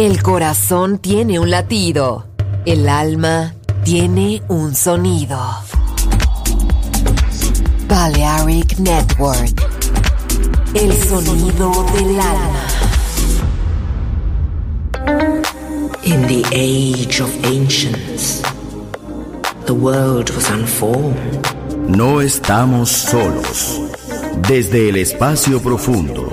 El corazón tiene un latido. El alma tiene un sonido. Balearic Network. El sonido del alma. In the age of ancients, the world was unformed. No estamos solos. Desde el espacio profundo,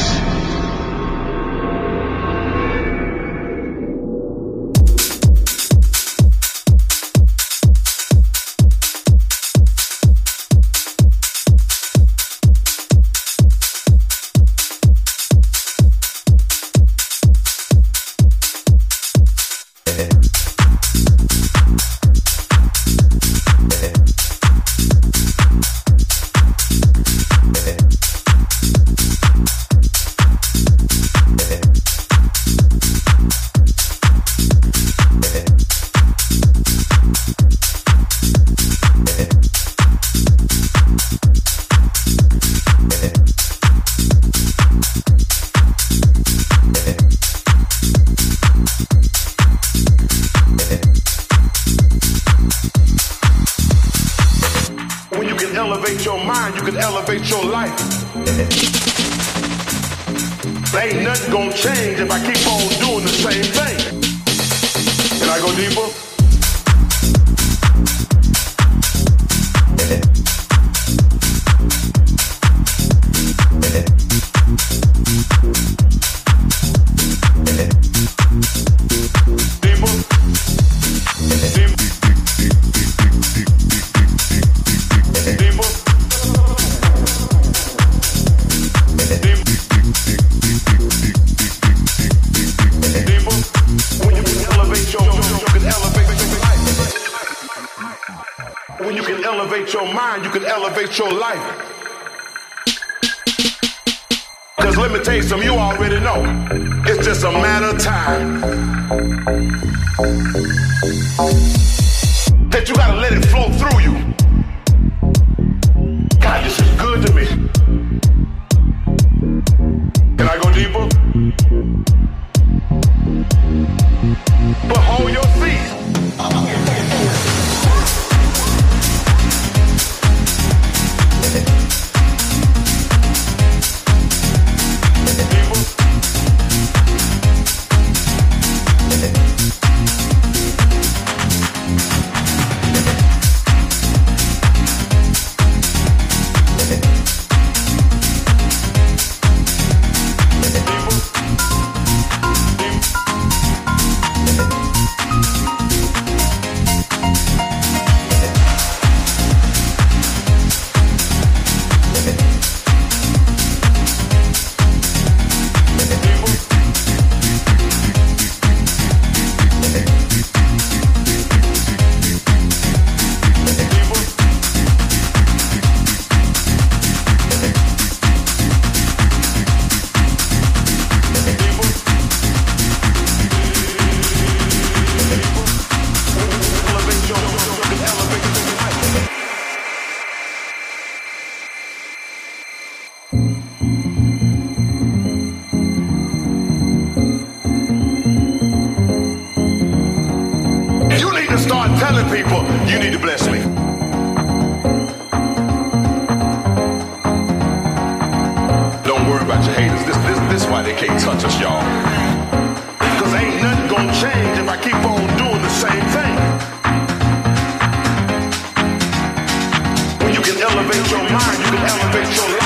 can elevate your life. Cause let me tell you something you already know. It's just a matter of time. That you gotta let it flow through you. God, this is good to me. elevate your mind, you can elevate your life.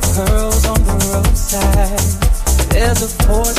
Pearls on the roadside. There's a boy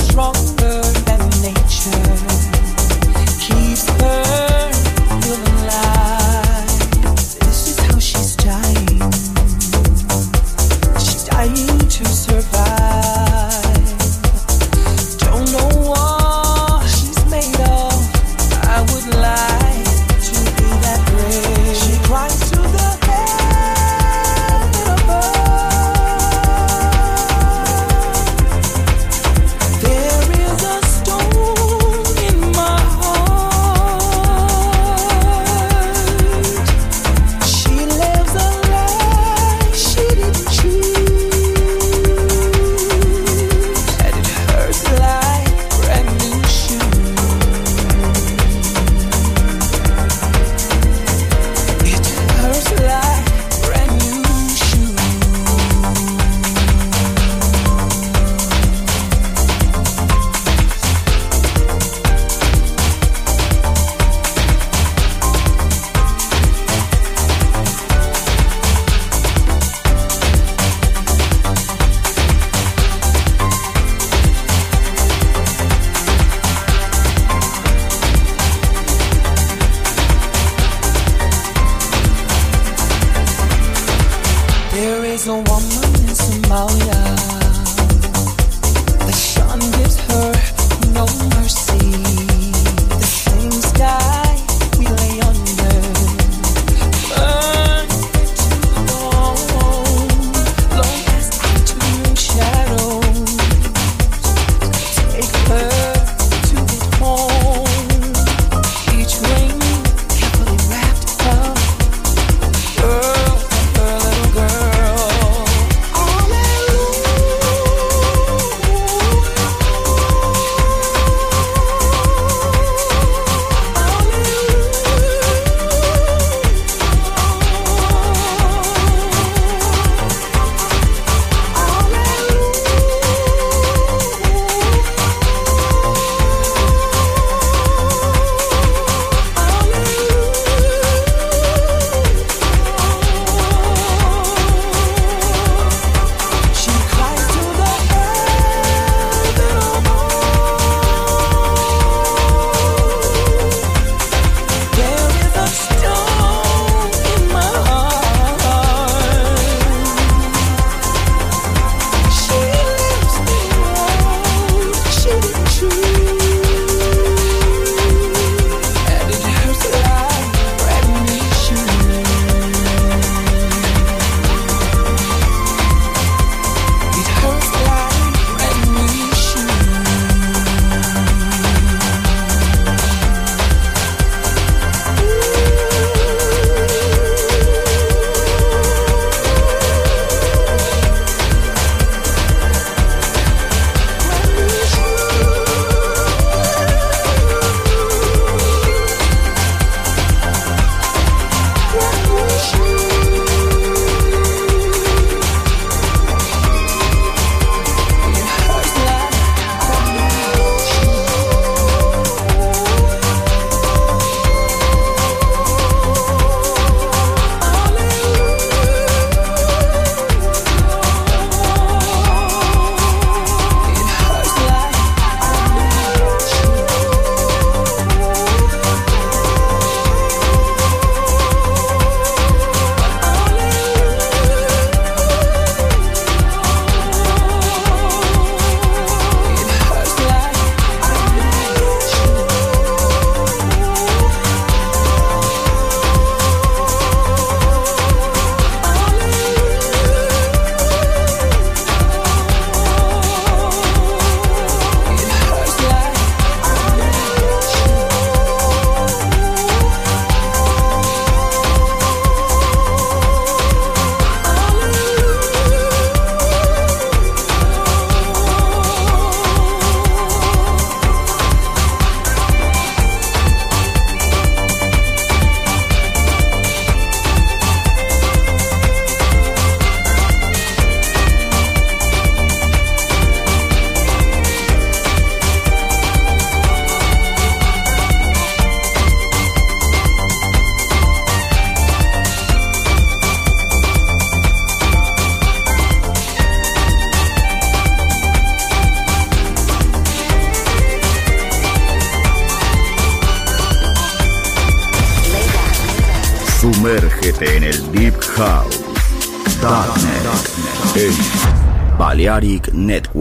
Balearic Network.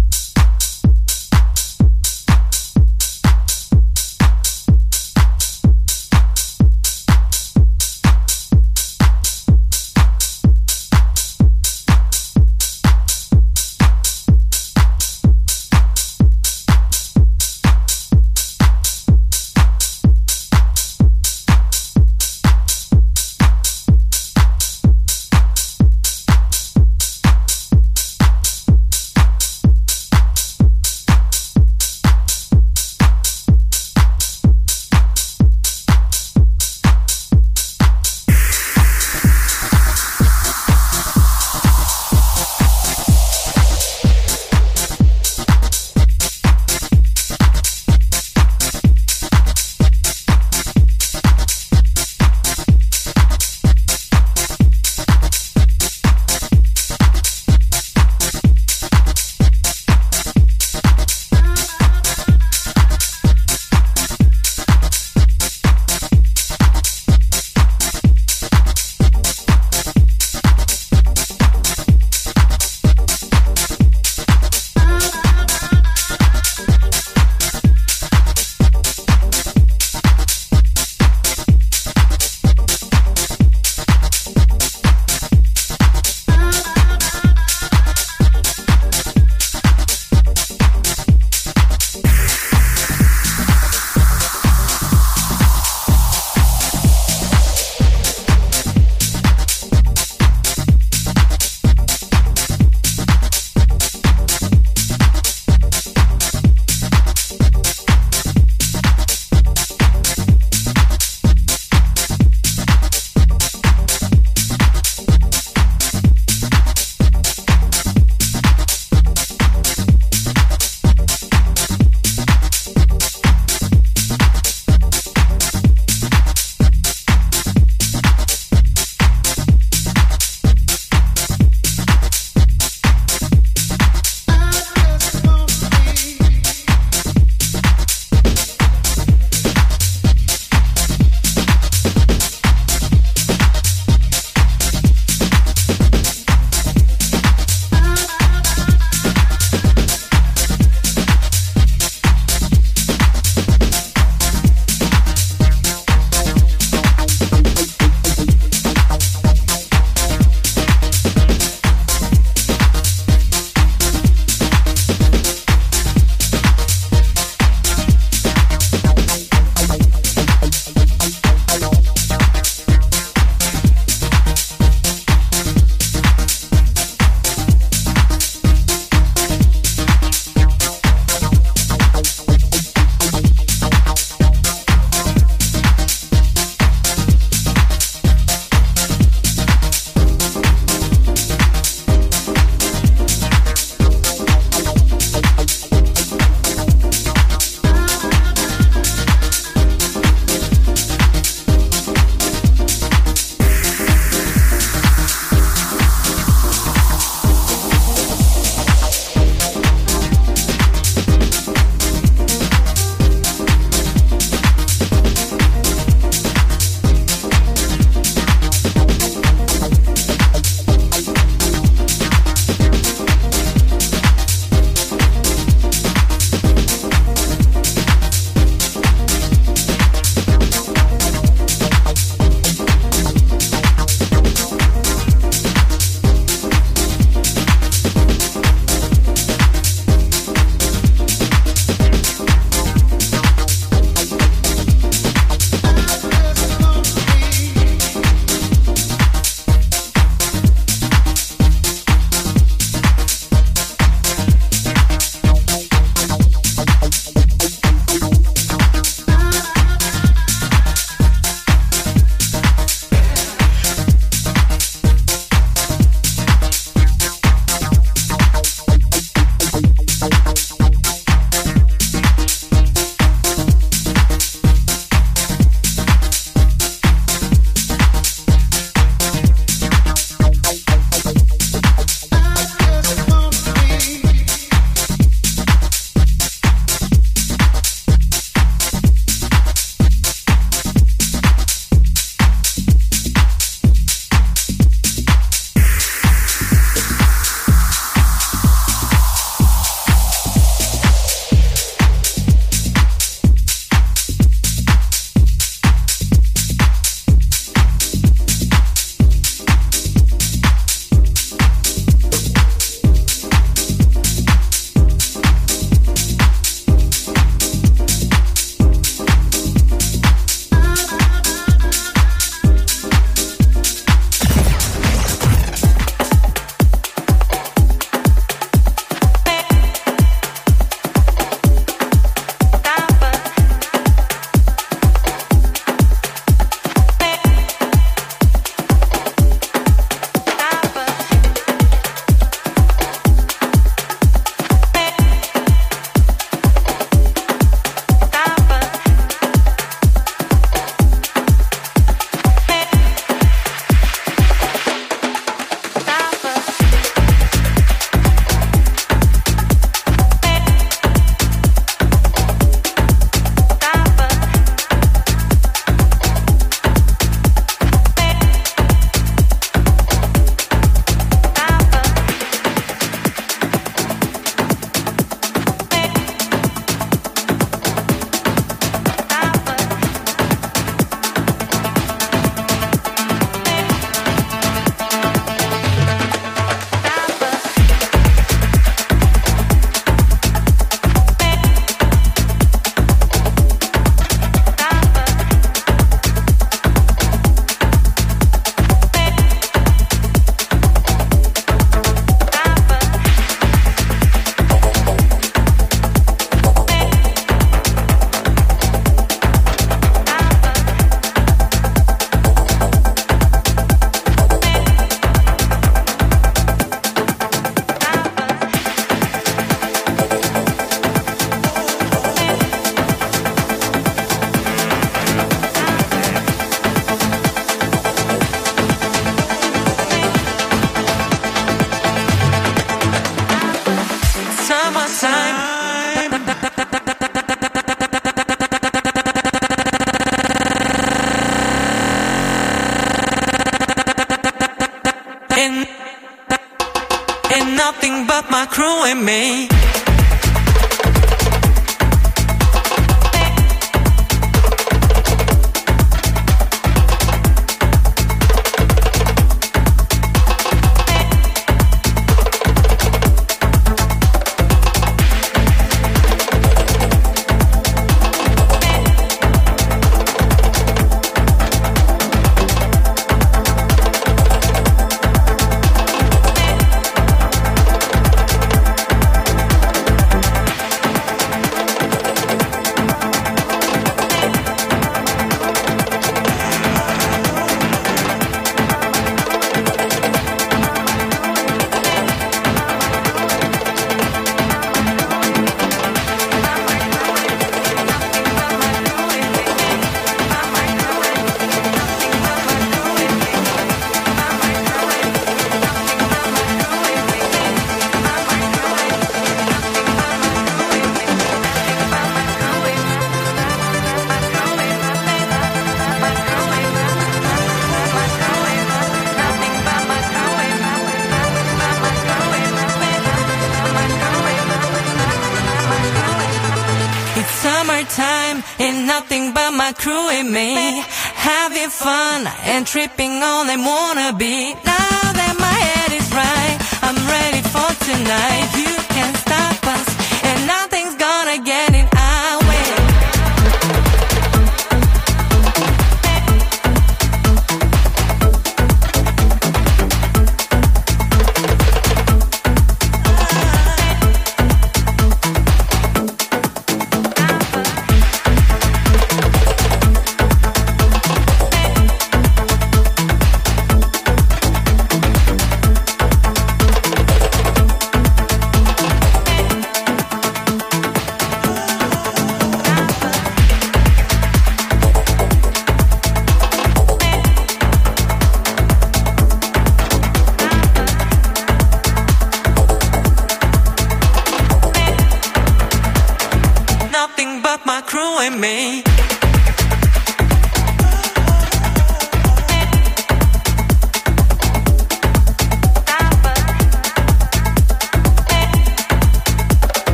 up my crew and me.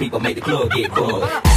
people make the club get cold.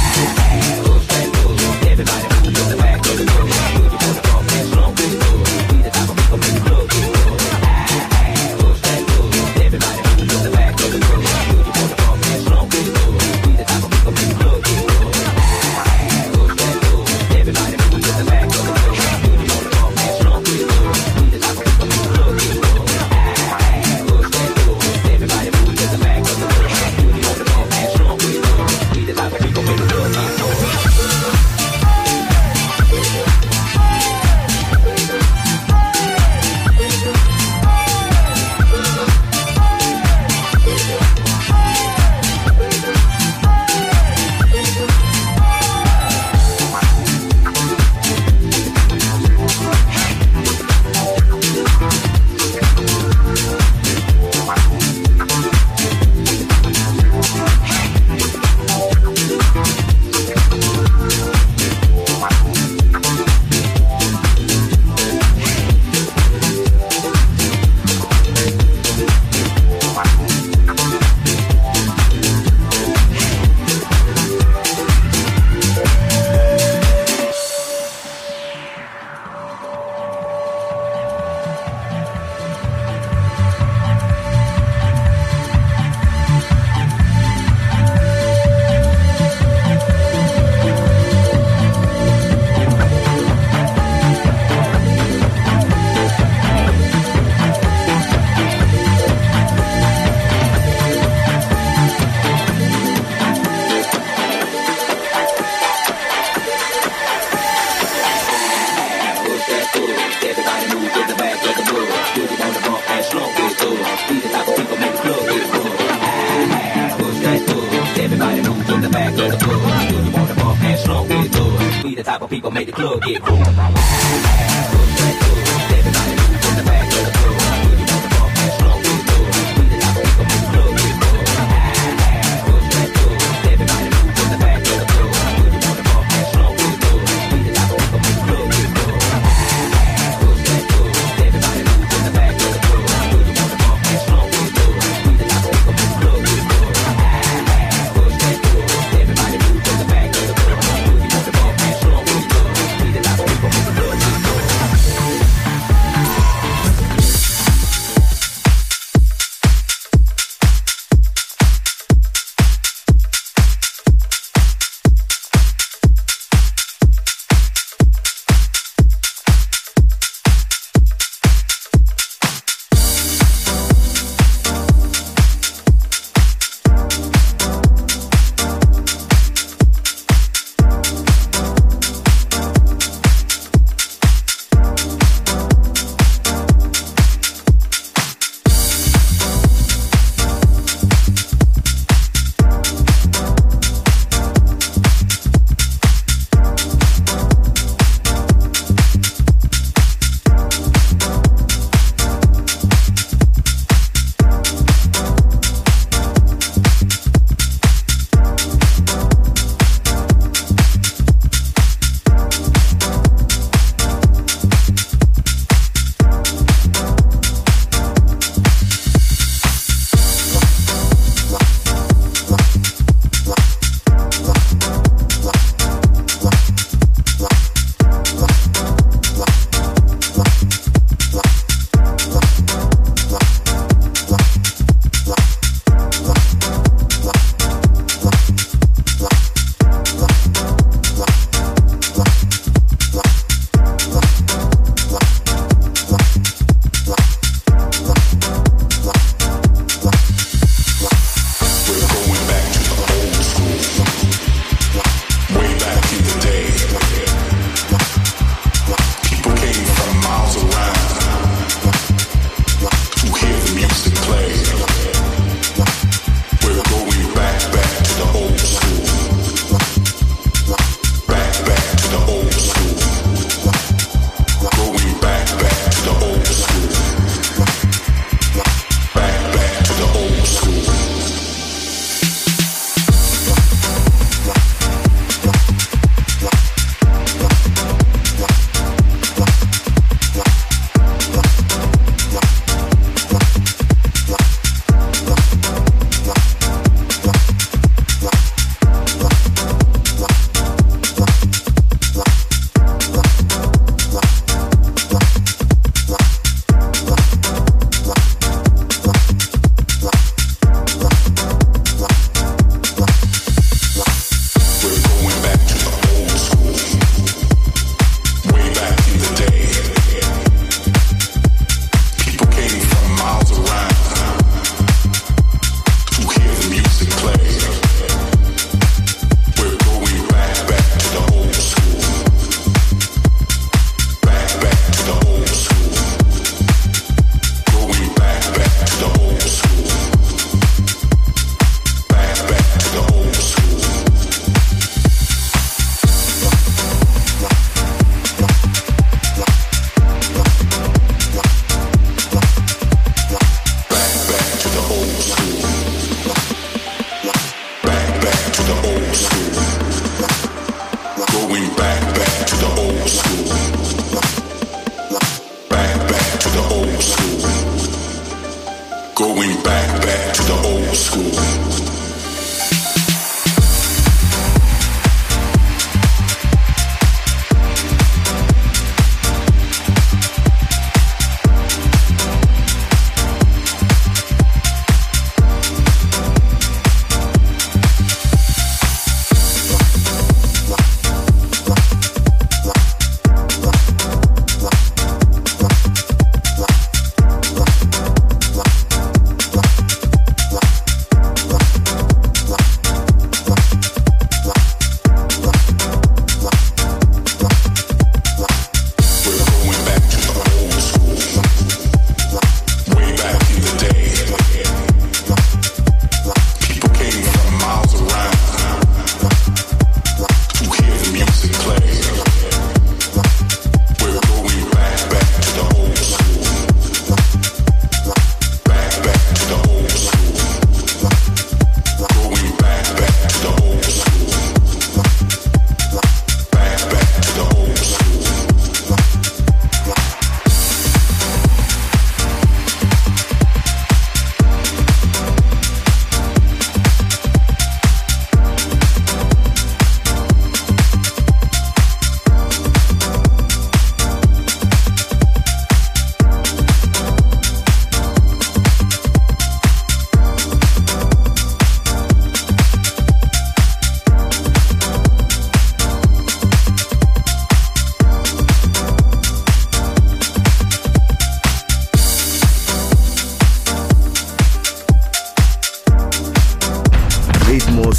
the club Do you want to bump and strong? We do. We the type of people make the club get cool.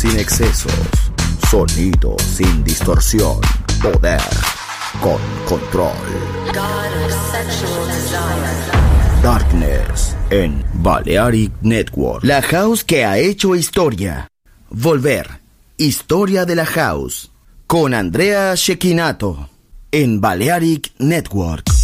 Sin excesos, sonido sin distorsión, poder con control. Darkness en Balearic Network. La house que ha hecho historia. Volver. Historia de la house. Con Andrea Shekinato en Balearic Network.